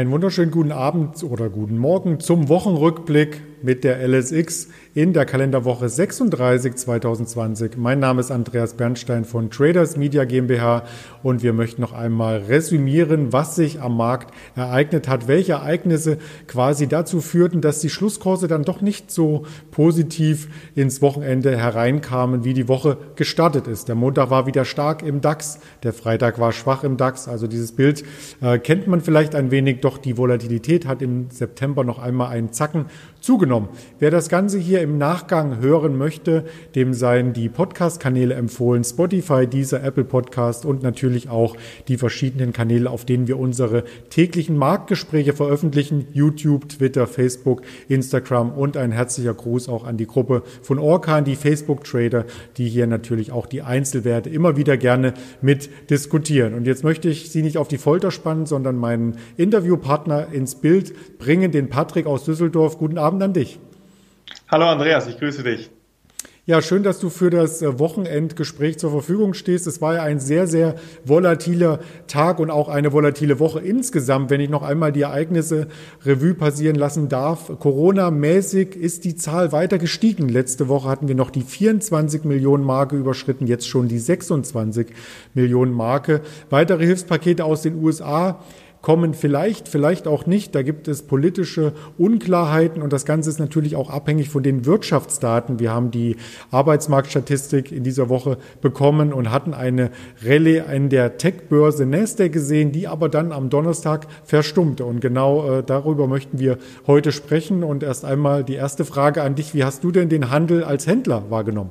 Einen wunderschönen guten Abend oder guten Morgen zum Wochenrückblick mit der LSX in der Kalenderwoche 36 2020. Mein Name ist Andreas Bernstein von Traders Media GmbH und wir möchten noch einmal resümieren, was sich am Markt ereignet hat, welche Ereignisse quasi dazu führten, dass die Schlusskurse dann doch nicht so positiv ins Wochenende hereinkamen, wie die Woche gestartet ist. Der Montag war wieder stark im DAX, der Freitag war schwach im DAX. Also dieses Bild äh, kennt man vielleicht ein wenig, doch die Volatilität hat im September noch einmal einen Zacken zugenommen. Wer das Ganze hier im Nachgang hören möchte, dem seien die Podcast-Kanäle empfohlen, Spotify, dieser Apple Podcast und natürlich auch die verschiedenen Kanäle, auf denen wir unsere täglichen Marktgespräche veröffentlichen, YouTube, Twitter, Facebook, Instagram und ein herzlicher Gruß auch an die Gruppe von Orkan, die Facebook-Trader, die hier natürlich auch die Einzelwerte immer wieder gerne mit diskutieren. Und jetzt möchte ich Sie nicht auf die Folter spannen, sondern meinen Interviewpartner ins Bild bringen, den Patrick aus Düsseldorf. Guten Abend Abend an dich. Hallo Andreas, ich grüße dich. Ja, schön, dass du für das äh, Wochenendgespräch zur Verfügung stehst. Es war ja ein sehr, sehr volatiler Tag und auch eine volatile Woche insgesamt, wenn ich noch einmal die Ereignisse Revue passieren lassen darf. Corona-mäßig ist die Zahl weiter gestiegen. Letzte Woche hatten wir noch die 24 Millionen Marke überschritten, jetzt schon die 26 Millionen Marke. Weitere Hilfspakete aus den USA kommen vielleicht, vielleicht auch nicht. Da gibt es politische Unklarheiten und das Ganze ist natürlich auch abhängig von den Wirtschaftsdaten. Wir haben die Arbeitsmarktstatistik in dieser Woche bekommen und hatten eine Rallye an der Tech-Börse Nasdaq gesehen, die aber dann am Donnerstag verstummte. Und genau äh, darüber möchten wir heute sprechen. Und erst einmal die erste Frage an dich. Wie hast du denn den Handel als Händler wahrgenommen?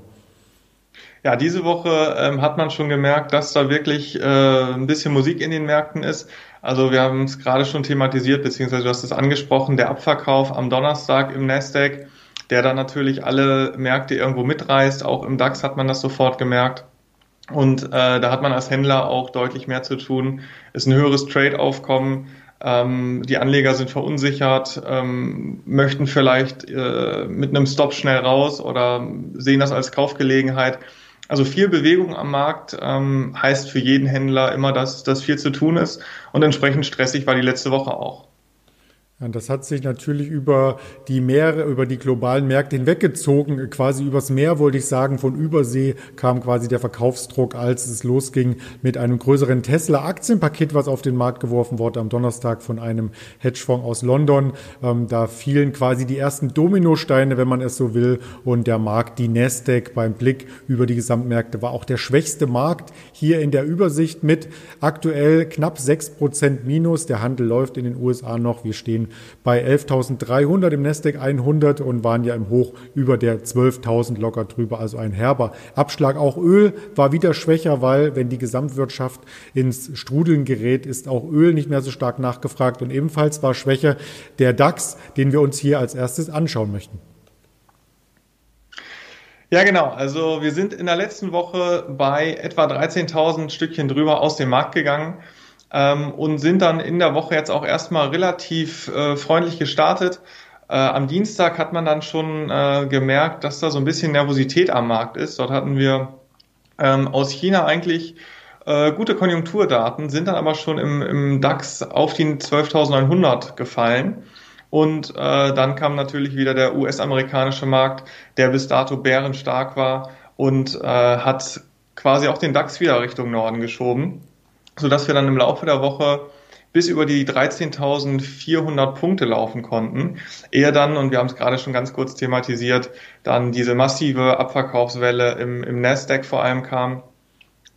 Ja, diese Woche ähm, hat man schon gemerkt, dass da wirklich äh, ein bisschen Musik in den Märkten ist. Also wir haben es gerade schon thematisiert, beziehungsweise du hast es angesprochen, der Abverkauf am Donnerstag im Nasdaq, der dann natürlich alle Märkte irgendwo mitreißt. Auch im DAX hat man das sofort gemerkt. Und äh, da hat man als Händler auch deutlich mehr zu tun. Es ist ein höheres Trade-Aufkommen. Ähm, die Anleger sind verunsichert, ähm, möchten vielleicht äh, mit einem Stop schnell raus oder sehen das als Kaufgelegenheit. Also viel Bewegung am Markt ähm, heißt für jeden Händler immer, dass, dass viel zu tun ist und entsprechend stressig war die letzte Woche auch. Und das hat sich natürlich über die Meere, über die globalen Märkte hinweggezogen. Quasi übers Meer, wollte ich sagen, von Übersee kam quasi der Verkaufsdruck, als es losging mit einem größeren Tesla-Aktienpaket, was auf den Markt geworfen wurde am Donnerstag von einem Hedgefonds aus London. Ähm, da fielen quasi die ersten Dominosteine, wenn man es so will. Und der Markt, die Nasdaq beim Blick über die Gesamtmärkte, war auch der schwächste Markt hier in der Übersicht mit aktuell knapp sechs Prozent Minus. Der Handel läuft in den USA noch. Wir stehen bei 11.300 im Nasdaq 100 und waren ja im Hoch über der 12.000 locker drüber. Also ein herber Abschlag. Auch Öl war wieder schwächer, weil wenn die Gesamtwirtschaft ins Strudeln gerät, ist auch Öl nicht mehr so stark nachgefragt. Und ebenfalls war schwächer der DAX, den wir uns hier als erstes anschauen möchten. Ja, genau. Also wir sind in der letzten Woche bei etwa 13.000 Stückchen drüber aus dem Markt gegangen ähm, und sind dann in der Woche jetzt auch erstmal relativ äh, freundlich gestartet. Äh, am Dienstag hat man dann schon äh, gemerkt, dass da so ein bisschen Nervosität am Markt ist. Dort hatten wir ähm, aus China eigentlich äh, gute Konjunkturdaten, sind dann aber schon im, im DAX auf die 12.900 gefallen. Und äh, dann kam natürlich wieder der US-amerikanische Markt, der bis dato bärenstark war und äh, hat quasi auch den DAX wieder Richtung Norden geschoben sodass wir dann im Laufe der Woche bis über die 13.400 Punkte laufen konnten. Eher dann, und wir haben es gerade schon ganz kurz thematisiert, dann diese massive Abverkaufswelle im, im Nasdaq vor allem kam,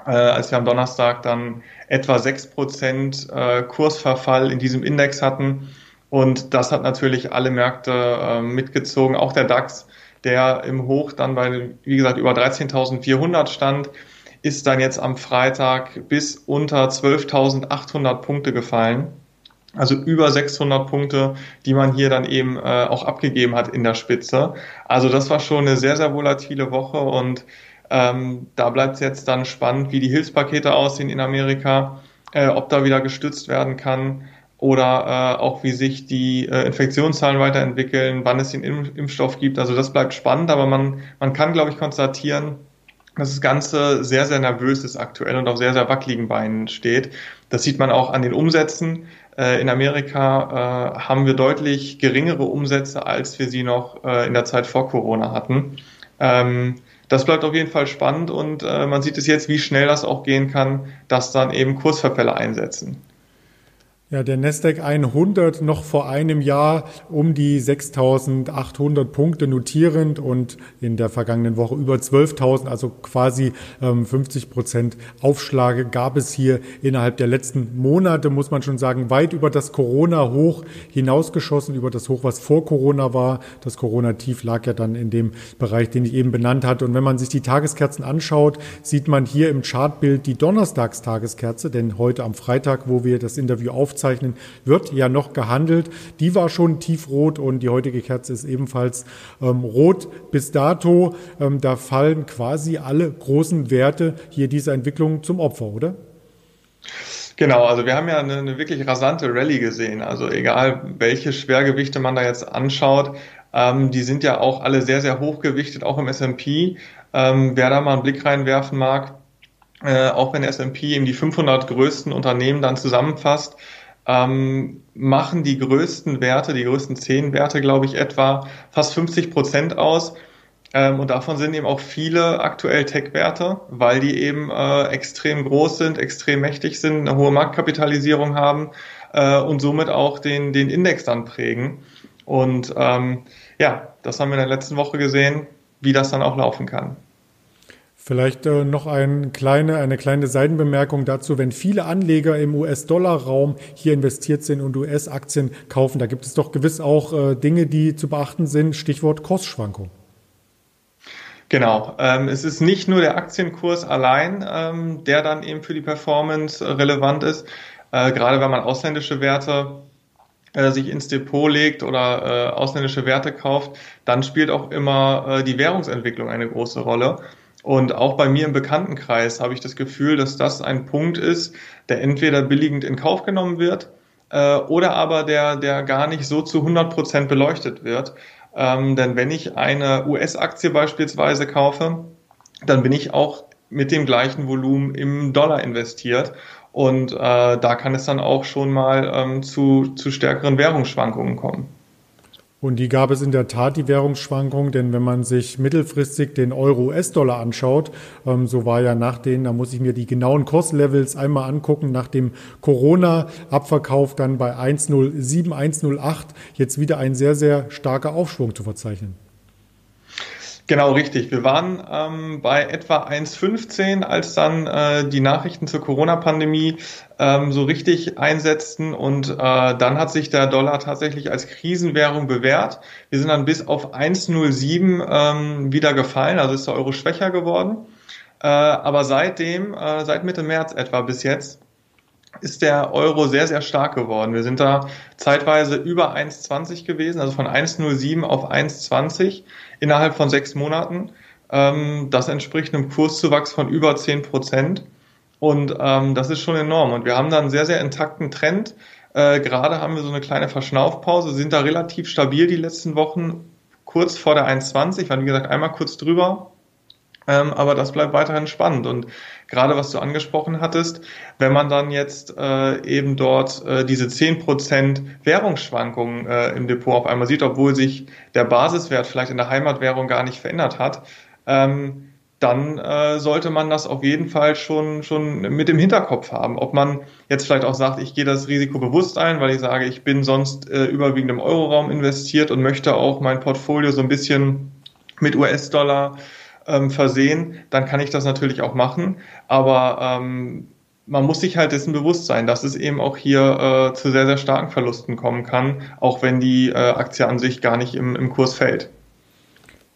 äh, als wir am Donnerstag dann etwa 6% äh, Kursverfall in diesem Index hatten. Und das hat natürlich alle Märkte äh, mitgezogen, auch der DAX, der im Hoch dann bei, wie gesagt, über 13.400 stand ist dann jetzt am Freitag bis unter 12.800 Punkte gefallen. Also über 600 Punkte, die man hier dann eben äh, auch abgegeben hat in der Spitze. Also das war schon eine sehr, sehr volatile Woche und ähm, da bleibt es jetzt dann spannend, wie die Hilfspakete aussehen in Amerika, äh, ob da wieder gestützt werden kann oder äh, auch wie sich die äh, Infektionszahlen weiterentwickeln, wann es den Impfstoff gibt. Also das bleibt spannend, aber man, man kann, glaube ich, konstatieren, dass das Ganze sehr, sehr nervös ist aktuell und auf sehr, sehr wackeligen Beinen steht. Das sieht man auch an den Umsätzen. Äh, in Amerika äh, haben wir deutlich geringere Umsätze, als wir sie noch äh, in der Zeit vor Corona hatten. Ähm, das bleibt auf jeden Fall spannend und man sieht es jetzt, wie schnell das auch gehen kann, dass dann eben Kursverfälle einsetzen. Ja, der Nasdaq 100 noch vor einem Jahr um die 6.800 Punkte notierend und in der vergangenen Woche über 12.000, also quasi ähm, 50 Prozent Aufschläge gab es hier innerhalb der letzten Monate, muss man schon sagen, weit über das Corona-Hoch hinausgeschossen, über das Hoch, was vor Corona war. Das Corona-Tief lag ja dann in dem Bereich, den ich eben benannt hatte. Und wenn man sich die Tageskerzen anschaut, sieht man hier im Chartbild die Donnerstagstageskerze, denn heute am Freitag, wo wir das Interview aufzeichnen, aufzeichnen, wird ja noch gehandelt. Die war schon tiefrot und die heutige Kerze ist ebenfalls ähm, rot bis dato. Ähm, da fallen quasi alle großen Werte hier dieser Entwicklung zum Opfer, oder? Genau, also wir haben ja eine, eine wirklich rasante Rallye gesehen. Also egal, welche Schwergewichte man da jetzt anschaut, ähm, die sind ja auch alle sehr, sehr hochgewichtet, auch im S&P. Ähm, wer da mal einen Blick reinwerfen mag, äh, auch wenn S&P eben die 500 größten Unternehmen dann zusammenfasst, ähm, machen die größten Werte, die größten zehn Werte, glaube ich, etwa fast 50 Prozent aus. Ähm, und davon sind eben auch viele aktuell Tech-Werte, weil die eben äh, extrem groß sind, extrem mächtig sind, eine hohe Marktkapitalisierung haben äh, und somit auch den, den Index dann prägen. Und ähm, ja, das haben wir in der letzten Woche gesehen, wie das dann auch laufen kann. Vielleicht äh, noch ein kleine, eine kleine Seitenbemerkung dazu. Wenn viele Anleger im US-Dollar-Raum hier investiert sind und US-Aktien kaufen, da gibt es doch gewiss auch äh, Dinge, die zu beachten sind. Stichwort Kursschwankung. Genau. Ähm, es ist nicht nur der Aktienkurs allein, ähm, der dann eben für die Performance äh, relevant ist. Äh, gerade wenn man ausländische Werte äh, sich ins Depot legt oder äh, ausländische Werte kauft, dann spielt auch immer die Währungsentwicklung eine große Rolle. Und auch bei mir im Bekanntenkreis habe ich das Gefühl, dass das ein Punkt ist, der entweder billigend in Kauf genommen wird äh, oder aber der, der gar nicht so zu 100 Prozent beleuchtet wird. Ähm, denn wenn ich eine US-Aktie beispielsweise kaufe, dann bin ich auch mit dem gleichen Volumen im Dollar investiert. Und äh, da kann es dann auch schon mal ähm, zu, zu stärkeren Währungsschwankungen kommen. Und die gab es in der Tat, die Währungsschwankung, denn wenn man sich mittelfristig den Euro-US-Dollar anschaut, ähm, so war ja nach denen, da muss ich mir die genauen Kurslevels einmal angucken, nach dem Corona-Abverkauf dann bei 1,07, 1,08 jetzt wieder ein sehr, sehr starker Aufschwung zu verzeichnen. Genau, richtig. Wir waren ähm, bei etwa 1,15, als dann äh, die Nachrichten zur Corona-Pandemie ähm, so richtig einsetzten und äh, dann hat sich der Dollar tatsächlich als Krisenwährung bewährt. Wir sind dann bis auf 1,07 ähm, wieder gefallen, also ist der Euro schwächer geworden. Äh, aber seitdem, äh, seit Mitte März etwa bis jetzt, ist der Euro sehr, sehr stark geworden. Wir sind da zeitweise über 1,20 gewesen, also von 1,07 auf 1,20 innerhalb von sechs Monaten. Ähm, das entspricht einem Kurszuwachs von über 10 Prozent. Und ähm, das ist schon enorm. Und wir haben da einen sehr, sehr intakten Trend. Äh, gerade haben wir so eine kleine Verschnaufpause, sind da relativ stabil die letzten Wochen, kurz vor der 1,20, waren wie gesagt einmal kurz drüber. Ähm, aber das bleibt weiterhin spannend. Und gerade was du angesprochen hattest, wenn man dann jetzt äh, eben dort äh, diese zehn Prozent Währungsschwankungen äh, im Depot auf einmal sieht, obwohl sich der Basiswert vielleicht in der Heimatwährung gar nicht verändert hat, ähm, dann äh, sollte man das auf jeden Fall schon, schon mit im Hinterkopf haben. Ob man jetzt vielleicht auch sagt, ich gehe das Risiko bewusst ein, weil ich sage, ich bin sonst äh, überwiegend im Euroraum investiert und möchte auch mein Portfolio so ein bisschen mit US-Dollar ähm, versehen, dann kann ich das natürlich auch machen. Aber ähm, man muss sich halt dessen bewusst sein, dass es eben auch hier äh, zu sehr, sehr starken Verlusten kommen kann, auch wenn die äh, Aktie an sich gar nicht im, im Kurs fällt.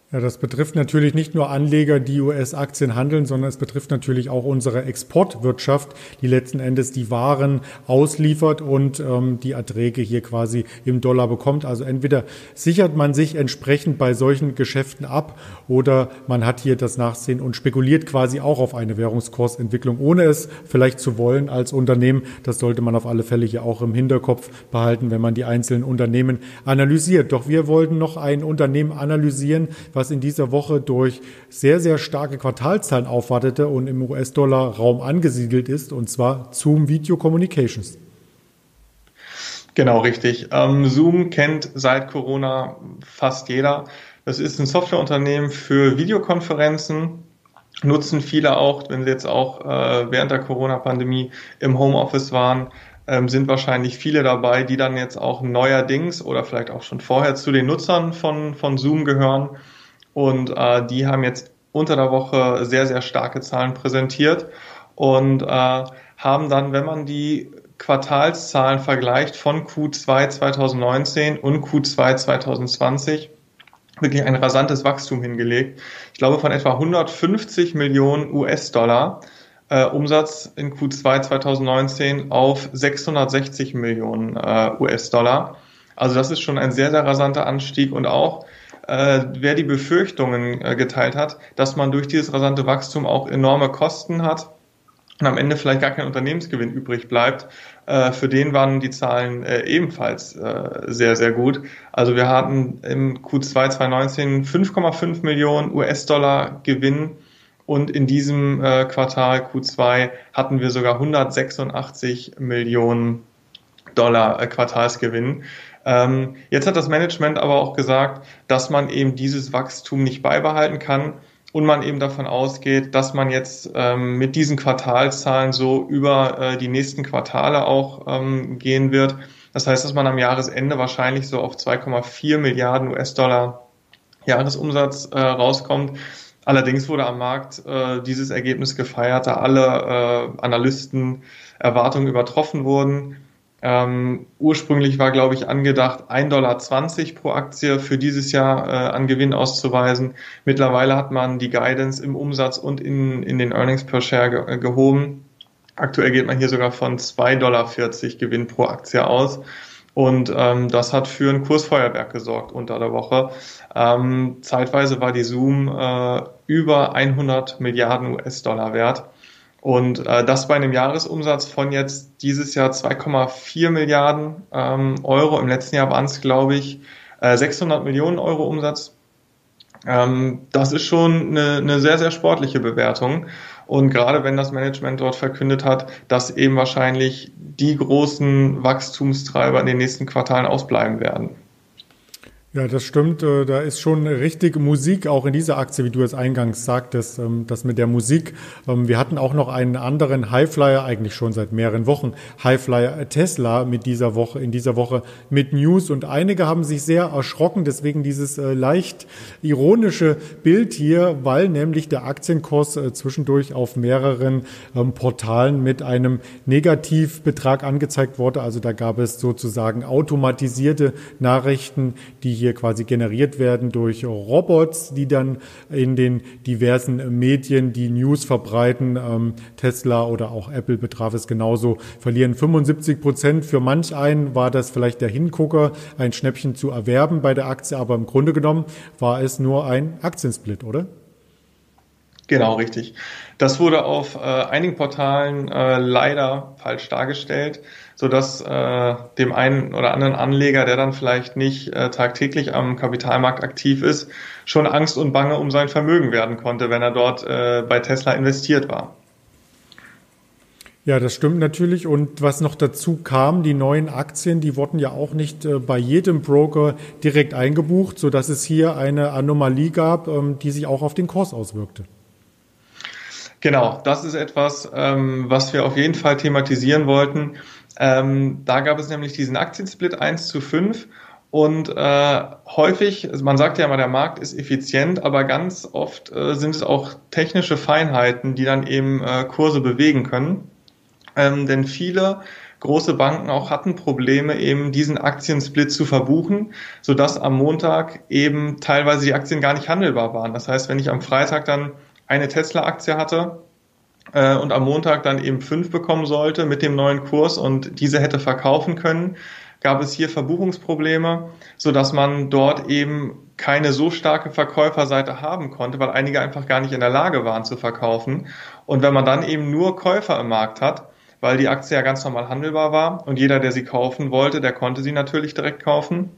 Ja, das betrifft natürlich nicht nur Anleger, die US-Aktien handeln, sondern es betrifft natürlich auch unsere Exportwirtschaft, die letzten Endes die Waren ausliefert und ähm, die Erträge hier quasi im Dollar bekommt. Also entweder sichert man sich entsprechend bei solchen Geschäften ab oder man hat hier das Nachsehen und spekuliert quasi auch auf eine Währungskursentwicklung, ohne es vielleicht zu wollen als Unternehmen. Das sollte man auf alle Fälle hier auch im Hinterkopf behalten, wenn man die einzelnen Unternehmen analysiert. Doch wir wollten noch ein Unternehmen analysieren, was in dieser Woche durch sehr, sehr starke Quartalzahlen aufwartete und im US-Dollar-Raum angesiedelt ist, und zwar Zoom Video Communications. Genau, richtig. Ähm, Zoom kennt seit Corona fast jeder. Das ist ein Softwareunternehmen für Videokonferenzen. Nutzen viele auch, wenn sie jetzt auch äh, während der Corona-Pandemie im Homeoffice waren, ähm, sind wahrscheinlich viele dabei, die dann jetzt auch neuerdings oder vielleicht auch schon vorher zu den Nutzern von, von Zoom gehören. Und äh, die haben jetzt unter der Woche sehr, sehr starke Zahlen präsentiert und äh, haben dann, wenn man die Quartalszahlen vergleicht von Q2 2019 und Q2 2020 wirklich ein rasantes Wachstum hingelegt. Ich glaube von etwa 150 Millionen US-Dollar äh, Umsatz in Q2 2019 auf 660 Millionen äh, US-Dollar. Also das ist schon ein sehr, sehr rasanter Anstieg und auch äh, wer die Befürchtungen äh, geteilt hat, dass man durch dieses rasante Wachstum auch enorme Kosten hat, und am Ende vielleicht gar kein Unternehmensgewinn übrig bleibt, äh, für den waren die Zahlen äh, ebenfalls äh, sehr, sehr gut. Also wir hatten im Q2 2019 5,5 Millionen US-Dollar Gewinn und in diesem äh, Quartal Q2 hatten wir sogar 186 Millionen Dollar äh, Quartalsgewinn. Ähm, jetzt hat das Management aber auch gesagt, dass man eben dieses Wachstum nicht beibehalten kann und man eben davon ausgeht, dass man jetzt ähm, mit diesen Quartalzahlen so über äh, die nächsten Quartale auch ähm, gehen wird. Das heißt, dass man am Jahresende wahrscheinlich so auf 2,4 Milliarden US-Dollar Jahresumsatz äh, rauskommt. Allerdings wurde am Markt äh, dieses Ergebnis gefeiert, da alle äh, Analysten Erwartungen übertroffen wurden. Ähm, ursprünglich war, glaube ich, angedacht, 1,20 Dollar pro Aktie für dieses Jahr äh, an Gewinn auszuweisen. Mittlerweile hat man die Guidance im Umsatz und in, in den Earnings per Share ge äh, gehoben. Aktuell geht man hier sogar von 2,40 Dollar Gewinn pro Aktie aus. Und ähm, das hat für ein Kursfeuerwerk gesorgt unter der Woche. Ähm, zeitweise war die Zoom äh, über 100 Milliarden US-Dollar wert. Und äh, das bei einem Jahresumsatz von jetzt dieses Jahr 2,4 Milliarden ähm, Euro. Im letzten Jahr waren es, glaube ich, äh, 600 Millionen Euro Umsatz. Ähm, das ist schon eine, eine sehr, sehr sportliche Bewertung. Und gerade wenn das Management dort verkündet hat, dass eben wahrscheinlich die großen Wachstumstreiber in den nächsten Quartalen ausbleiben werden. Ja, das stimmt. Äh, da ist schon richtig Musik auch in dieser Aktie, wie du es eingangs sagtest, ähm, das mit der Musik. Ähm, wir hatten auch noch einen anderen Highflyer, eigentlich schon seit mehreren Wochen, Highflyer Tesla mit dieser Woche, in dieser Woche mit News und einige haben sich sehr erschrocken, deswegen dieses äh, leicht ironische Bild hier, weil nämlich der Aktienkurs äh, zwischendurch auf mehreren ähm, Portalen mit einem Negativbetrag angezeigt wurde. Also da gab es sozusagen automatisierte Nachrichten, die hier quasi generiert werden durch Robots, die dann in den diversen Medien die News verbreiten. Ähm, Tesla oder auch Apple betraf es genauso, verlieren 75 Prozent. Für manch einen war das vielleicht der Hingucker, ein Schnäppchen zu erwerben bei der Aktie, aber im Grunde genommen war es nur ein Aktiensplit, oder? Genau, richtig. Das wurde auf äh, einigen Portalen äh, leider falsch dargestellt so dass äh, dem einen oder anderen Anleger, der dann vielleicht nicht äh, tagtäglich am Kapitalmarkt aktiv ist, schon Angst und Bange um sein Vermögen werden konnte, wenn er dort äh, bei Tesla investiert war. Ja, das stimmt natürlich. Und was noch dazu kam, die neuen Aktien, die wurden ja auch nicht äh, bei jedem Broker direkt eingebucht, so dass es hier eine Anomalie gab, ähm, die sich auch auf den Kurs auswirkte. Genau, das ist etwas, ähm, was wir auf jeden Fall thematisieren wollten. Ähm, da gab es nämlich diesen Aktiensplit 1 zu 5 und äh, häufig, also man sagt ja immer, der Markt ist effizient, aber ganz oft äh, sind es auch technische Feinheiten, die dann eben äh, Kurse bewegen können. Ähm, denn viele große Banken auch hatten Probleme, eben diesen Aktiensplit zu verbuchen, sodass am Montag eben teilweise die Aktien gar nicht handelbar waren. Das heißt, wenn ich am Freitag dann eine Tesla-Aktie hatte, äh, und am Montag dann eben fünf bekommen sollte mit dem neuen Kurs und diese hätte verkaufen können, gab es hier Verbuchungsprobleme, so dass man dort eben keine so starke Verkäuferseite haben konnte, weil einige einfach gar nicht in der Lage waren zu verkaufen. Und wenn man dann eben nur Käufer im Markt hat, weil die Aktie ja ganz normal handelbar war und jeder, der sie kaufen wollte, der konnte sie natürlich direkt kaufen.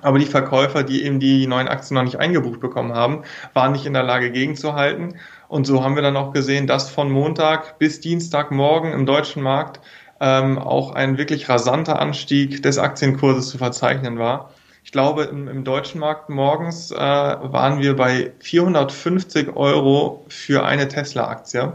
Aber die Verkäufer, die eben die neuen Aktien noch nicht eingebucht bekommen haben, waren nicht in der Lage gegenzuhalten und so haben wir dann auch gesehen, dass von Montag bis Dienstagmorgen im deutschen Markt ähm, auch ein wirklich rasanter Anstieg des Aktienkurses zu verzeichnen war. Ich glaube, im, im deutschen Markt morgens äh, waren wir bei 450 Euro für eine Tesla-Aktie.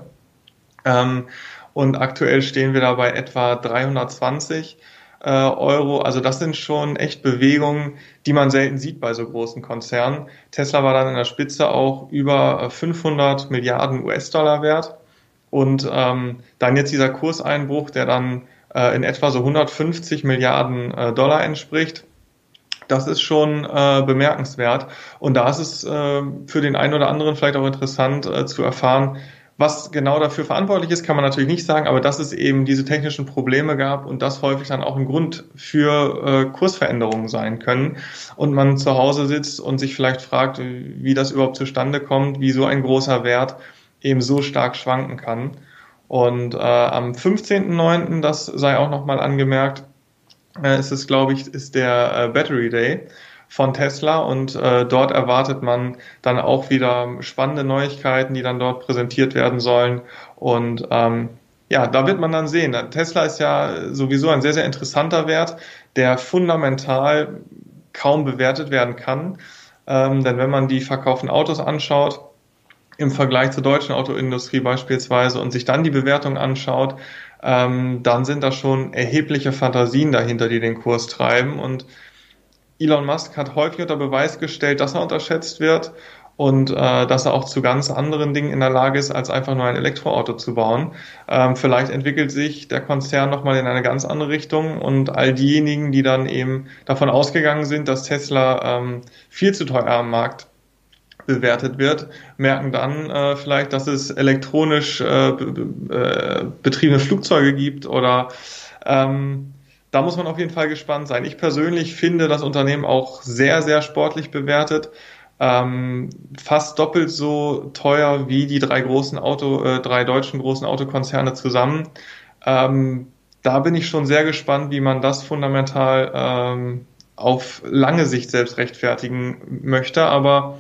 Ähm, und aktuell stehen wir da bei etwa 320 äh, Euro. Also das sind schon echt Bewegungen, die man selten sieht bei so großen Konzernen. Tesla war dann in der Spitze auch über 500 Milliarden US-Dollar wert. Und ähm, dann jetzt dieser Kurseinbruch, der dann äh, in etwa so 150 Milliarden äh, Dollar entspricht. Das ist schon äh, bemerkenswert. Und da ist es äh, für den einen oder anderen vielleicht auch interessant äh, zu erfahren, was genau dafür verantwortlich ist, kann man natürlich nicht sagen, aber dass es eben diese technischen Probleme gab und das häufig dann auch ein Grund für äh, Kursveränderungen sein können und man zu Hause sitzt und sich vielleicht fragt, wie das überhaupt zustande kommt, wie so ein großer Wert eben so stark schwanken kann. Und äh, am 15.09., das sei auch nochmal angemerkt, äh, ist es, glaube ich, ist der äh, Battery Day von Tesla und äh, dort erwartet man dann auch wieder spannende Neuigkeiten, die dann dort präsentiert werden sollen. Und ähm, ja, da wird man dann sehen. Tesla ist ja sowieso ein sehr, sehr interessanter Wert, der fundamental kaum bewertet werden kann. Ähm, denn wenn man die verkauften Autos anschaut, im Vergleich zur deutschen Autoindustrie beispielsweise und sich dann die Bewertung anschaut, ähm, dann sind da schon erhebliche Fantasien dahinter, die den Kurs treiben. Und Elon Musk hat häufig unter Beweis gestellt, dass er unterschätzt wird und äh, dass er auch zu ganz anderen Dingen in der Lage ist, als einfach nur ein Elektroauto zu bauen. Ähm, vielleicht entwickelt sich der Konzern nochmal in eine ganz andere Richtung und all diejenigen, die dann eben davon ausgegangen sind, dass Tesla ähm, viel zu teuer am Markt bewertet wird, merken dann äh, vielleicht, dass es elektronisch äh, äh, betriebene Flugzeuge gibt oder ähm, da muss man auf jeden Fall gespannt sein. Ich persönlich finde das Unternehmen auch sehr, sehr sportlich bewertet. Ähm, fast doppelt so teuer wie die drei großen Auto, äh, drei deutschen großen Autokonzerne zusammen. Ähm, da bin ich schon sehr gespannt, wie man das fundamental ähm, auf lange Sicht selbst rechtfertigen möchte. Aber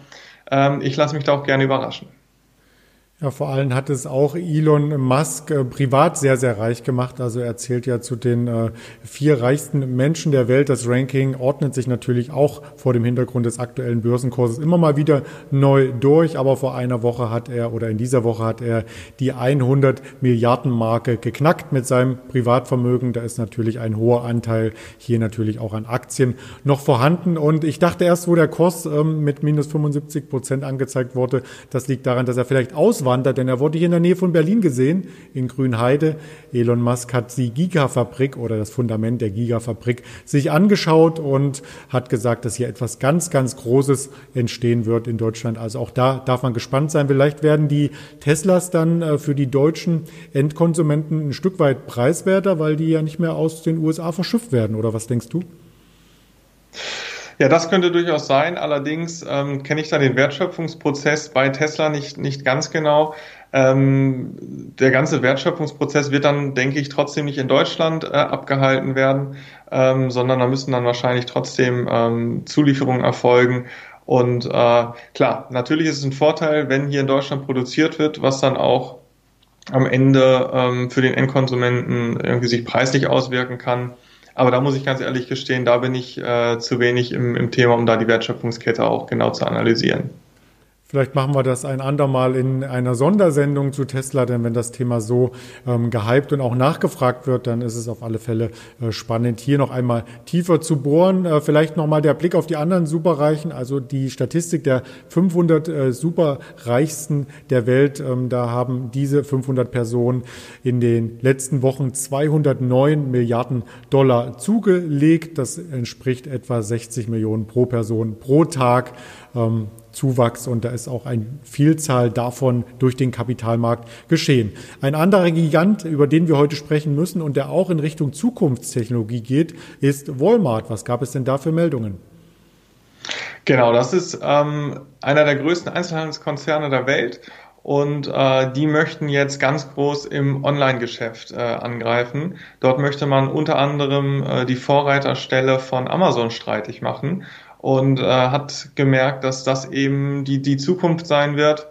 ähm, ich lasse mich da auch gerne überraschen. Ja, vor allem hat es auch Elon Musk äh, privat sehr, sehr reich gemacht. Also er zählt ja zu den äh, vier reichsten Menschen der Welt. Das Ranking ordnet sich natürlich auch vor dem Hintergrund des aktuellen Börsenkurses immer mal wieder neu durch. Aber vor einer Woche hat er oder in dieser Woche hat er die 100 Milliarden Marke geknackt mit seinem Privatvermögen. Da ist natürlich ein hoher Anteil hier natürlich auch an Aktien noch vorhanden. Und ich dachte erst, wo der Kurs ähm, mit minus 75 Prozent angezeigt wurde, das liegt daran, dass er vielleicht aus auswandert, denn er wurde hier in der Nähe von Berlin gesehen, in Grünheide. Elon Musk hat die Gigafabrik oder das Fundament der Gigafabrik sich angeschaut und hat gesagt, dass hier etwas ganz, ganz Großes entstehen wird in Deutschland. Also auch da darf man gespannt sein. Vielleicht werden die Teslas dann äh, für die deutschen Endkonsumenten ein Stück weit preiswerter, weil die ja nicht mehr aus den USA verschifft werden. Oder was denkst du? Ja, das könnte durchaus sein. Allerdings ähm, kenne ich da den Wertschöpfungsprozess bei Tesla nicht, nicht ganz genau. Ähm, der ganze Wertschöpfungsprozess wird dann, denke ich, trotzdem nicht in Deutschland äh, abgehalten werden, ähm, sondern da müssen dann wahrscheinlich trotzdem ähm, Zulieferungen erfolgen. Und äh, klar, natürlich ist es ein Vorteil, wenn hier in Deutschland produziert wird, was dann auch am Ende ähm, für den Endkonsumenten irgendwie sich preislich auswirken kann. Aber da muss ich ganz ehrlich gestehen, da bin ich äh, zu wenig im, im Thema, um da die Wertschöpfungskette auch genau zu analysieren. Vielleicht machen wir das ein andermal in einer Sondersendung zu Tesla, denn wenn das Thema so ähm, gehypt und auch nachgefragt wird, dann ist es auf alle Fälle äh, spannend, hier noch einmal tiefer zu bohren. Äh, vielleicht nochmal der Blick auf die anderen Superreichen, also die Statistik der 500 äh, Superreichsten der Welt. Ähm, da haben diese 500 Personen in den letzten Wochen 209 Milliarden Dollar zugelegt. Das entspricht etwa 60 Millionen pro Person pro Tag. Ähm, Zuwachs und da ist auch eine Vielzahl davon durch den Kapitalmarkt geschehen. Ein anderer Gigant, über den wir heute sprechen müssen und der auch in Richtung Zukunftstechnologie geht, ist Walmart. Was gab es denn da für Meldungen? Genau, das ist ähm, einer der größten Einzelhandelskonzerne der Welt und äh, die möchten jetzt ganz groß im Online-Geschäft äh, angreifen. Dort möchte man unter anderem äh, die Vorreiterstelle von Amazon streitig machen und äh, hat gemerkt, dass das eben die, die Zukunft sein wird.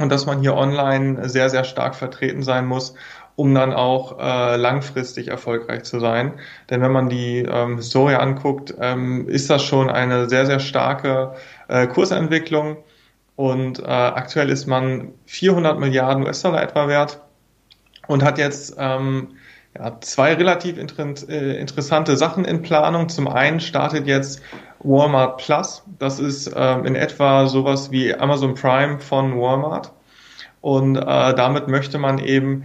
und dass man hier online sehr, sehr stark vertreten sein muss, um dann auch äh, langfristig erfolgreich zu sein. Denn wenn man die ähm, Historie anguckt, ähm, ist das schon eine sehr, sehr starke äh, Kursentwicklung. Und äh, aktuell ist man 400 Milliarden US-Dollar etwa wert und hat jetzt ähm, ja, zwei relativ inter äh, interessante Sachen in Planung. Zum einen startet jetzt Walmart Plus. Das ist ähm, in etwa sowas wie Amazon Prime von Walmart. Und äh, damit möchte man eben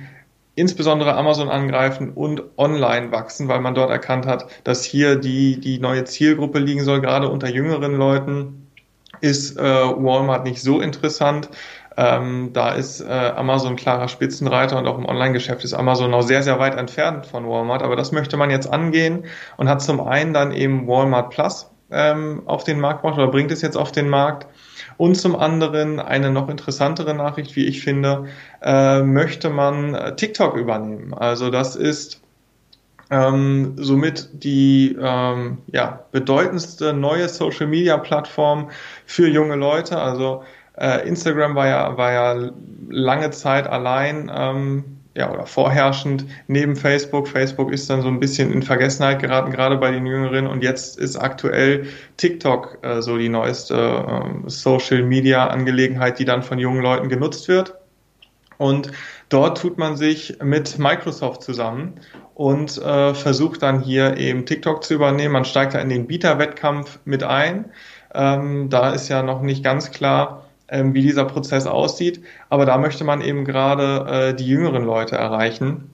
insbesondere Amazon angreifen und online wachsen, weil man dort erkannt hat, dass hier die, die neue Zielgruppe liegen soll, gerade unter jüngeren Leuten ist äh, Walmart nicht so interessant. Ähm, da ist äh, Amazon klarer Spitzenreiter und auch im Online-Geschäft ist Amazon noch sehr, sehr weit entfernt von Walmart. Aber das möchte man jetzt angehen und hat zum einen dann eben Walmart Plus ähm, auf den Markt gebracht oder bringt es jetzt auf den Markt. Und zum anderen eine noch interessantere Nachricht, wie ich finde, äh, möchte man äh, TikTok übernehmen. Also das ist ähm, somit die ähm, ja, bedeutendste neue Social-Media-Plattform für junge Leute. Also äh, Instagram war ja, war ja lange Zeit allein. Ähm, ja, oder vorherrschend neben Facebook. Facebook ist dann so ein bisschen in Vergessenheit geraten, gerade bei den Jüngeren. Und jetzt ist aktuell TikTok äh, so die neueste äh, Social Media Angelegenheit, die dann von jungen Leuten genutzt wird. Und dort tut man sich mit Microsoft zusammen und äh, versucht dann hier eben TikTok zu übernehmen. Man steigt da in den Bieterwettkampf mit ein. Ähm, da ist ja noch nicht ganz klar, ähm, wie dieser Prozess aussieht. Aber da möchte man eben gerade äh, die jüngeren Leute erreichen,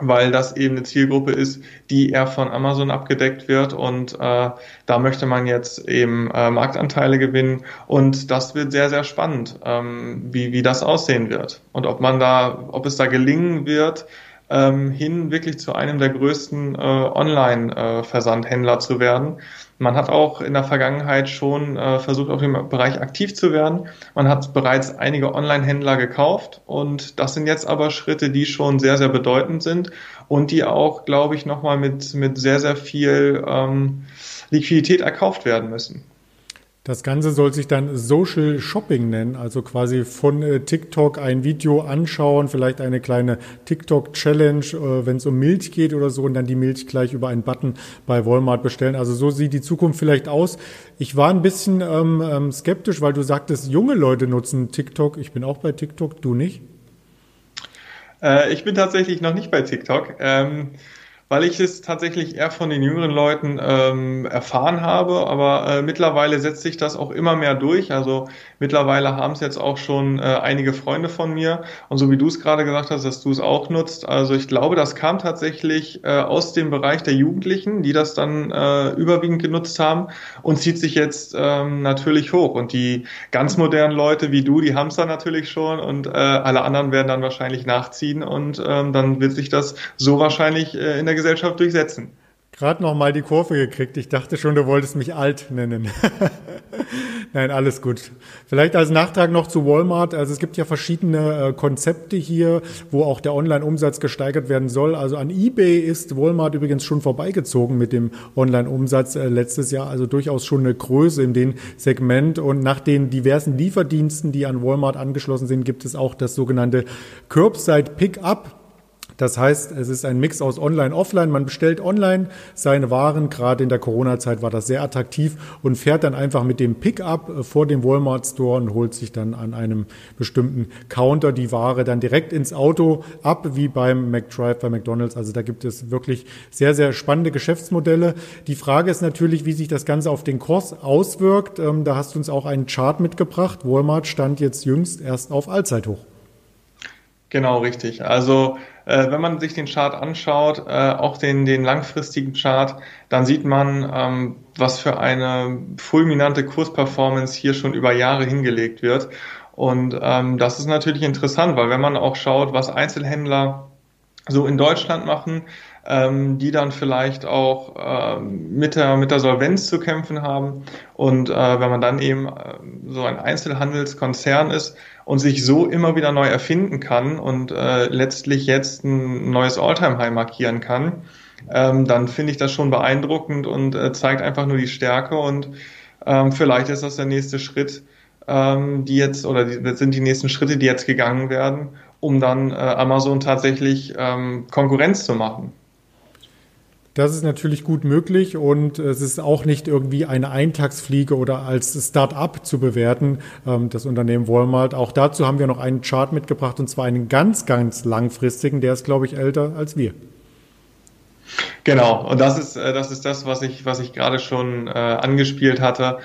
weil das eben eine Zielgruppe ist, die eher von Amazon abgedeckt wird. Und äh, da möchte man jetzt eben äh, Marktanteile gewinnen. Und das wird sehr, sehr spannend, ähm, wie, wie das aussehen wird. Und ob man da, ob es da gelingen wird, ähm, hin wirklich zu einem der größten äh, Online-Versandhändler äh, zu werden. Man hat auch in der Vergangenheit schon äh, versucht, auf dem Bereich aktiv zu werden. Man hat bereits einige Online-Händler gekauft und das sind jetzt aber Schritte, die schon sehr, sehr bedeutend sind und die auch, glaube ich, nochmal mit, mit sehr, sehr viel ähm, Liquidität erkauft werden müssen. Das Ganze soll sich dann Social Shopping nennen, also quasi von äh, TikTok ein Video anschauen, vielleicht eine kleine TikTok-Challenge, äh, wenn es um Milch geht oder so, und dann die Milch gleich über einen Button bei Walmart bestellen. Also so sieht die Zukunft vielleicht aus. Ich war ein bisschen ähm, ähm skeptisch, weil du sagtest, junge Leute nutzen TikTok. Ich bin auch bei TikTok, du nicht? Äh, ich bin tatsächlich noch nicht bei TikTok. Weil ich es tatsächlich eher von den jüngeren Leuten ähm, erfahren habe, aber äh, mittlerweile setzt sich das auch immer mehr durch. Also mittlerweile haben es jetzt auch schon äh, einige Freunde von mir und so wie du es gerade gesagt hast, dass du es auch nutzt. Also ich glaube, das kam tatsächlich äh, aus dem Bereich der Jugendlichen, die das dann äh, überwiegend genutzt haben und zieht sich jetzt ähm, natürlich hoch. Und die ganz modernen Leute wie du, die haben es dann natürlich schon und äh, alle anderen werden dann wahrscheinlich nachziehen und ähm, dann wird sich das so wahrscheinlich äh, in der Gesellschaft durchsetzen. Gerade noch mal die Kurve gekriegt. Ich dachte schon, du wolltest mich alt nennen. Nein, alles gut. Vielleicht als Nachtrag noch zu Walmart. Also es gibt ja verschiedene äh, Konzepte hier, wo auch der Online-Umsatz gesteigert werden soll. Also an eBay ist Walmart übrigens schon vorbeigezogen mit dem Online-Umsatz äh, letztes Jahr. Also durchaus schon eine Größe in dem Segment. Und nach den diversen Lieferdiensten, die an Walmart angeschlossen sind, gibt es auch das sogenannte Curbside Pickup. Das heißt, es ist ein Mix aus Online, Offline. Man bestellt online seine Waren. Gerade in der Corona-Zeit war das sehr attraktiv und fährt dann einfach mit dem Pickup äh, vor dem Walmart Store und holt sich dann an einem bestimmten Counter die Ware dann direkt ins Auto ab, wie beim McDrive bei McDonald's. Also da gibt es wirklich sehr, sehr spannende Geschäftsmodelle. Die Frage ist natürlich, wie sich das Ganze auf den Kurs auswirkt. Ähm, da hast du uns auch einen Chart mitgebracht. Walmart stand jetzt jüngst erst auf Allzeithoch. Genau, richtig. Also äh, wenn man sich den Chart anschaut, äh, auch den, den langfristigen Chart, dann sieht man, ähm, was für eine fulminante Kursperformance hier schon über Jahre hingelegt wird. Und ähm, das ist natürlich interessant, weil wenn man auch schaut, was Einzelhändler so in Deutschland machen, ähm, die dann vielleicht auch ähm, mit, der, mit der Solvenz zu kämpfen haben. Und äh, wenn man dann eben äh, so ein Einzelhandelskonzern ist und sich so immer wieder neu erfinden kann und äh, letztlich jetzt ein neues Alltime-High markieren kann, ähm, dann finde ich das schon beeindruckend und äh, zeigt einfach nur die Stärke und ähm, vielleicht ist das der nächste Schritt, ähm, die jetzt oder die, sind die nächsten Schritte, die jetzt gegangen werden, um dann äh, Amazon tatsächlich ähm, Konkurrenz zu machen. Das ist natürlich gut möglich und es ist auch nicht irgendwie eine Eintagsfliege oder als Start-up zu bewerten, ähm, das Unternehmen Walmart. Auch dazu haben wir noch einen Chart mitgebracht und zwar einen ganz, ganz langfristigen. Der ist, glaube ich, älter als wir. Genau, und das ist, äh, das ist das, was ich, was ich gerade schon äh, angespielt hatte.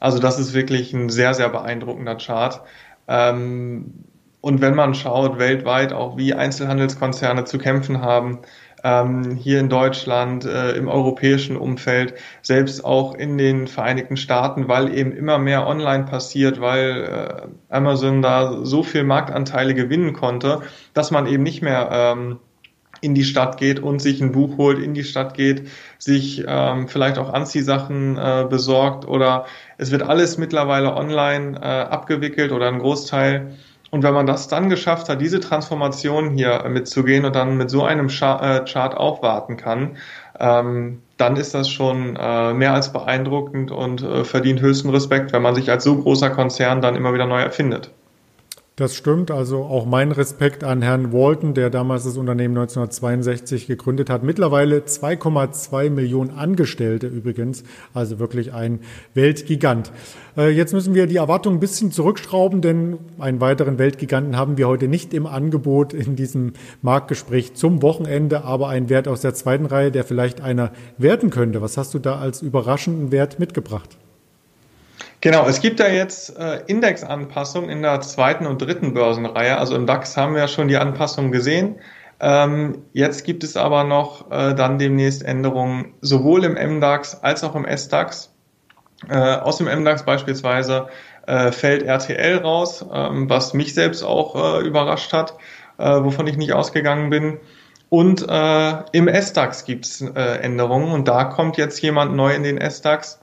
Also das ist wirklich ein sehr, sehr beeindruckender Chart. Ähm, und wenn man schaut weltweit auch, wie Einzelhandelskonzerne zu kämpfen haben, ähm, hier in Deutschland, äh, im europäischen Umfeld, selbst auch in den Vereinigten Staaten, weil eben immer mehr online passiert, weil äh, Amazon da so viel Marktanteile gewinnen konnte, dass man eben nicht mehr ähm, in die Stadt geht und sich ein Buch holt, in die Stadt geht, sich ähm, vielleicht auch Anziehsachen äh, besorgt oder es wird alles mittlerweile online äh, abgewickelt oder ein Großteil. Und wenn man das dann geschafft hat, diese Transformation hier mitzugehen und dann mit so einem äh, Chart aufwarten kann, ähm, dann ist das schon äh, mehr als beeindruckend und äh, verdient höchsten Respekt, wenn man sich als so großer Konzern dann immer wieder neu erfindet. Das stimmt. Also auch mein Respekt an Herrn Walton, der damals das Unternehmen 1962 gegründet hat. Mittlerweile 2,2 Millionen Angestellte übrigens. Also wirklich ein Weltgigant. Äh, jetzt müssen wir die Erwartungen ein bisschen zurückschrauben, denn einen weiteren Weltgiganten haben wir heute nicht im Angebot in diesem Marktgespräch zum Wochenende, aber ein Wert aus der zweiten Reihe, der vielleicht einer werten könnte. Was hast du da als überraschenden Wert mitgebracht? Genau, es gibt da jetzt äh, Indexanpassungen in der zweiten und dritten Börsenreihe. Also im DAX haben wir ja schon die Anpassungen gesehen. Ähm, jetzt gibt es aber noch äh, dann demnächst Änderungen sowohl im MDAX als auch im SDAX. Äh, aus dem MDAX beispielsweise äh, fällt RTL raus, ähm, was mich selbst auch äh, überrascht hat, äh, wovon ich nicht ausgegangen bin. Und äh, im SDAX gibt es äh, Änderungen und da kommt jetzt jemand neu in den SDAX,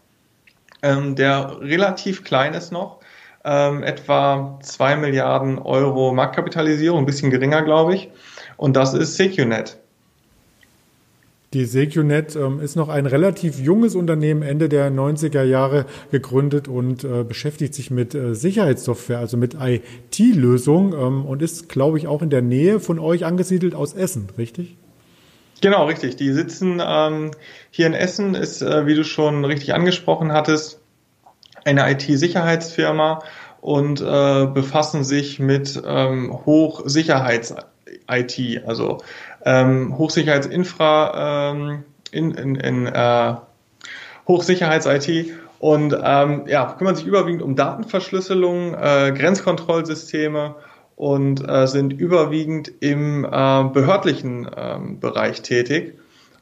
ähm, der relativ klein ist noch, ähm, etwa 2 Milliarden Euro Marktkapitalisierung, ein bisschen geringer, glaube ich. Und das ist SecuNet. Die SecuNet ähm, ist noch ein relativ junges Unternehmen, Ende der 90er Jahre gegründet und äh, beschäftigt sich mit äh, Sicherheitssoftware, also mit IT-Lösungen ähm, und ist, glaube ich, auch in der Nähe von euch angesiedelt aus Essen, richtig? Genau, richtig. Die sitzen ähm, hier in Essen, ist, äh, wie du schon richtig angesprochen hattest, eine IT-Sicherheitsfirma und äh, befassen sich mit ähm, Hochsicherheits-IT, also ähm, Hochsicherheitsinfra, ähm, in, in, in äh, Hochsicherheits-IT und ähm, ja, kümmern sich überwiegend um Datenverschlüsselung, äh, Grenzkontrollsysteme und äh, sind überwiegend im äh, behördlichen ähm, Bereich tätig.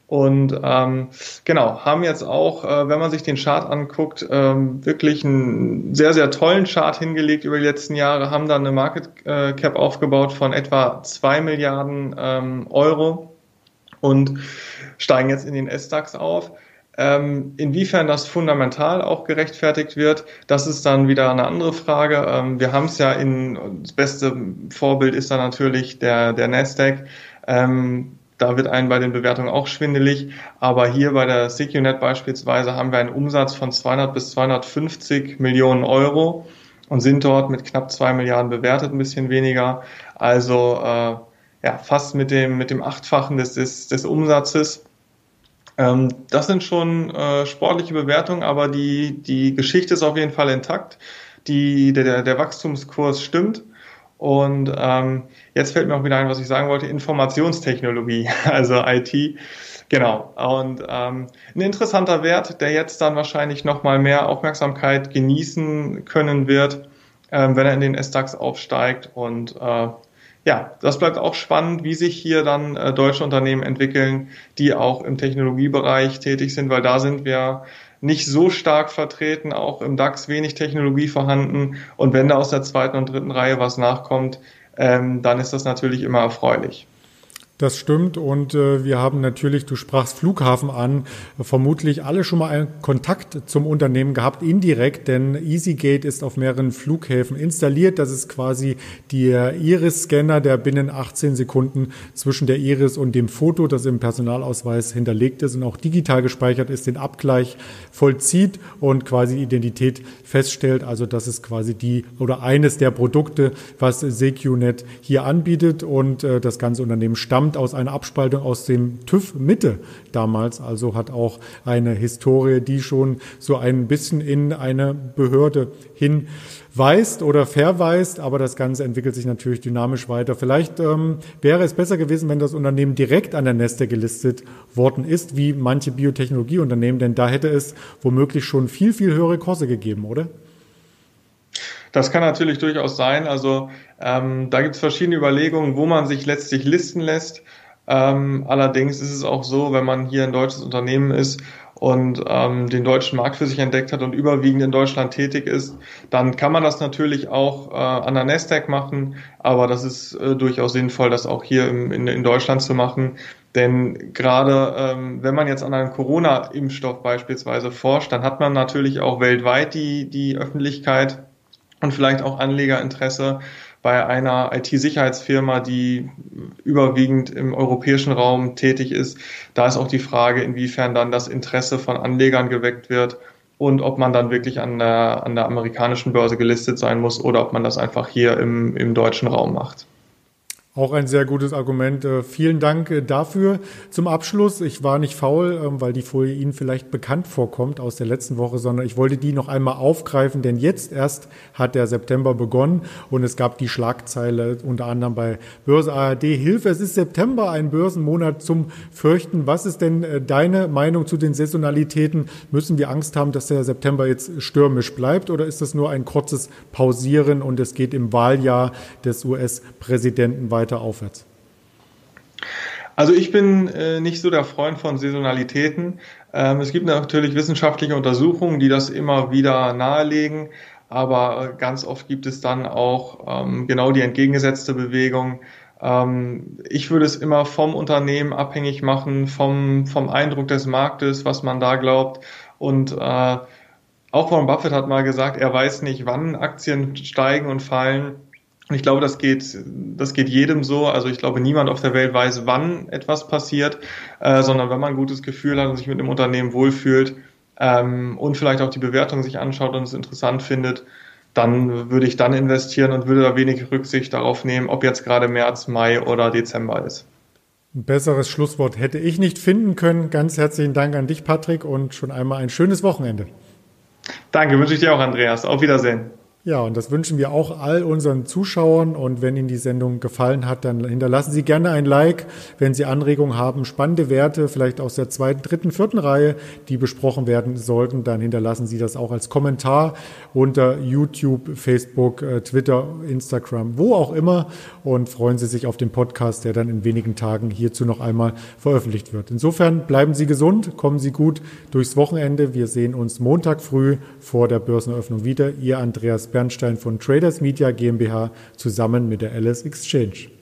Und ähm, genau, haben jetzt auch, äh, wenn man sich den Chart anguckt, ähm, wirklich einen sehr, sehr tollen Chart hingelegt über die letzten Jahre, haben dann eine Market äh, Cap aufgebaut von etwa zwei Milliarden ähm, Euro und steigen jetzt in den S-DAX auf. Ähm, inwiefern das fundamental auch gerechtfertigt wird, das ist dann wieder eine andere Frage. Ähm, wir haben es ja in, das beste Vorbild ist da natürlich der, der Nasdaq. Ähm, da wird einen bei den Bewertungen auch schwindelig. Aber hier bei der SecuNet beispielsweise haben wir einen Umsatz von 200 bis 250 Millionen Euro und sind dort mit knapp zwei Milliarden bewertet, ein bisschen weniger. Also äh, ja, fast mit dem, mit dem Achtfachen des, des, des Umsatzes. Ähm, das sind schon äh, sportliche Bewertungen, aber die, die Geschichte ist auf jeden Fall intakt. Die, der, der Wachstumskurs stimmt. Und ähm, jetzt fällt mir auch wieder ein, was ich sagen wollte, Informationstechnologie, also IT. Genau. Und ähm, ein interessanter Wert, der jetzt dann wahrscheinlich nochmal mehr Aufmerksamkeit genießen können wird, ähm, wenn er in den S-DAX aufsteigt. Und äh, ja, das bleibt auch spannend, wie sich hier dann äh, deutsche Unternehmen entwickeln, die auch im Technologiebereich tätig sind, weil da sind wir nicht so stark vertreten, auch im DAX wenig Technologie vorhanden. Und wenn da aus der zweiten und dritten Reihe was nachkommt, ähm, dann ist das natürlich immer erfreulich. Das stimmt und äh, wir haben natürlich, du sprachst Flughafen an, vermutlich alle schon mal einen Kontakt zum Unternehmen gehabt, indirekt, denn EasyGate ist auf mehreren Flughäfen installiert. Das ist quasi der Iris-Scanner, der binnen 18 Sekunden zwischen der Iris und dem Foto, das im Personalausweis hinterlegt ist und auch digital gespeichert ist, den Abgleich vollzieht und quasi Identität feststellt. Also das ist quasi die oder eines der Produkte, was SecuNet hier anbietet und äh, das ganze Unternehmen stammt stammt aus einer Abspaltung aus dem TÜV Mitte damals, also hat auch eine Historie, die schon so ein bisschen in eine Behörde hinweist oder verweist, aber das Ganze entwickelt sich natürlich dynamisch weiter. Vielleicht ähm, wäre es besser gewesen, wenn das Unternehmen direkt an der Neste gelistet worden ist, wie manche Biotechnologieunternehmen, denn da hätte es womöglich schon viel, viel höhere Kurse gegeben, oder? Das kann natürlich durchaus sein. Also ähm, da gibt es verschiedene Überlegungen, wo man sich letztlich listen lässt. Ähm, allerdings ist es auch so, wenn man hier ein deutsches Unternehmen ist und ähm, den deutschen Markt für sich entdeckt hat und überwiegend in Deutschland tätig ist, dann kann man das natürlich auch äh, an der Nasdaq machen, aber das ist äh, durchaus sinnvoll, das auch hier im, in, in Deutschland zu machen. Denn gerade ähm, wenn man jetzt an einem Corona-Impfstoff beispielsweise forscht, dann hat man natürlich auch weltweit die, die Öffentlichkeit und vielleicht auch Anlegerinteresse bei einer IT-Sicherheitsfirma, die überwiegend im europäischen Raum tätig ist. Da ist auch die Frage, inwiefern dann das Interesse von Anlegern geweckt wird und ob man dann wirklich an der, an der amerikanischen Börse gelistet sein muss oder ob man das einfach hier im, im deutschen Raum macht. Auch ein sehr gutes Argument. Äh, vielen Dank äh, dafür. Zum Abschluss, ich war nicht faul, ähm, weil die Folie Ihnen vielleicht bekannt vorkommt aus der letzten Woche, sondern ich wollte die noch einmal aufgreifen, denn jetzt erst hat der September begonnen und es gab die Schlagzeile unter anderem bei Börse ARD. Hilfe, es ist September, ein Börsenmonat zum Fürchten. Was ist denn äh, deine Meinung zu den Saisonalitäten? Müssen wir Angst haben, dass der September jetzt stürmisch bleibt oder ist das nur ein kurzes Pausieren und es geht im Wahljahr des US-Präsidenten weiter? Weiter aufwärts? Also ich bin äh, nicht so der Freund von Saisonalitäten. Ähm, es gibt natürlich wissenschaftliche Untersuchungen, die das immer wieder nahelegen, aber ganz oft gibt es dann auch ähm, genau die entgegengesetzte Bewegung. Ähm, ich würde es immer vom Unternehmen abhängig machen, vom, vom Eindruck des Marktes, was man da glaubt. Und äh, auch Warren Buffett hat mal gesagt, er weiß nicht, wann Aktien steigen und fallen. Und ich glaube, das geht, das geht jedem so. Also ich glaube, niemand auf der Welt weiß, wann etwas passiert, äh, sondern wenn man ein gutes Gefühl hat und sich mit dem Unternehmen wohlfühlt ähm, und vielleicht auch die Bewertung sich anschaut und es interessant findet, dann würde ich dann investieren und würde da wenig Rücksicht darauf nehmen, ob jetzt gerade März, Mai oder Dezember ist. Ein besseres Schlusswort hätte ich nicht finden können. Ganz herzlichen Dank an dich, Patrick, und schon einmal ein schönes Wochenende. Danke, wünsche ich dir auch, Andreas. Auf Wiedersehen. Ja, und das wünschen wir auch all unseren Zuschauern. Und wenn Ihnen die Sendung gefallen hat, dann hinterlassen Sie gerne ein Like. Wenn Sie Anregungen haben, spannende Werte, vielleicht aus der zweiten, dritten, vierten Reihe, die besprochen werden sollten, dann hinterlassen Sie das auch als Kommentar unter YouTube, Facebook, äh, Twitter, Instagram, wo auch immer. Und freuen Sie sich auf den Podcast, der dann in wenigen Tagen hierzu noch einmal veröffentlicht wird. Insofern bleiben Sie gesund, kommen Sie gut durchs Wochenende. Wir sehen uns Montag früh vor der Börseneröffnung wieder. Ihr Andreas Bernstein von Traders Media GmbH zusammen mit der Alice Exchange.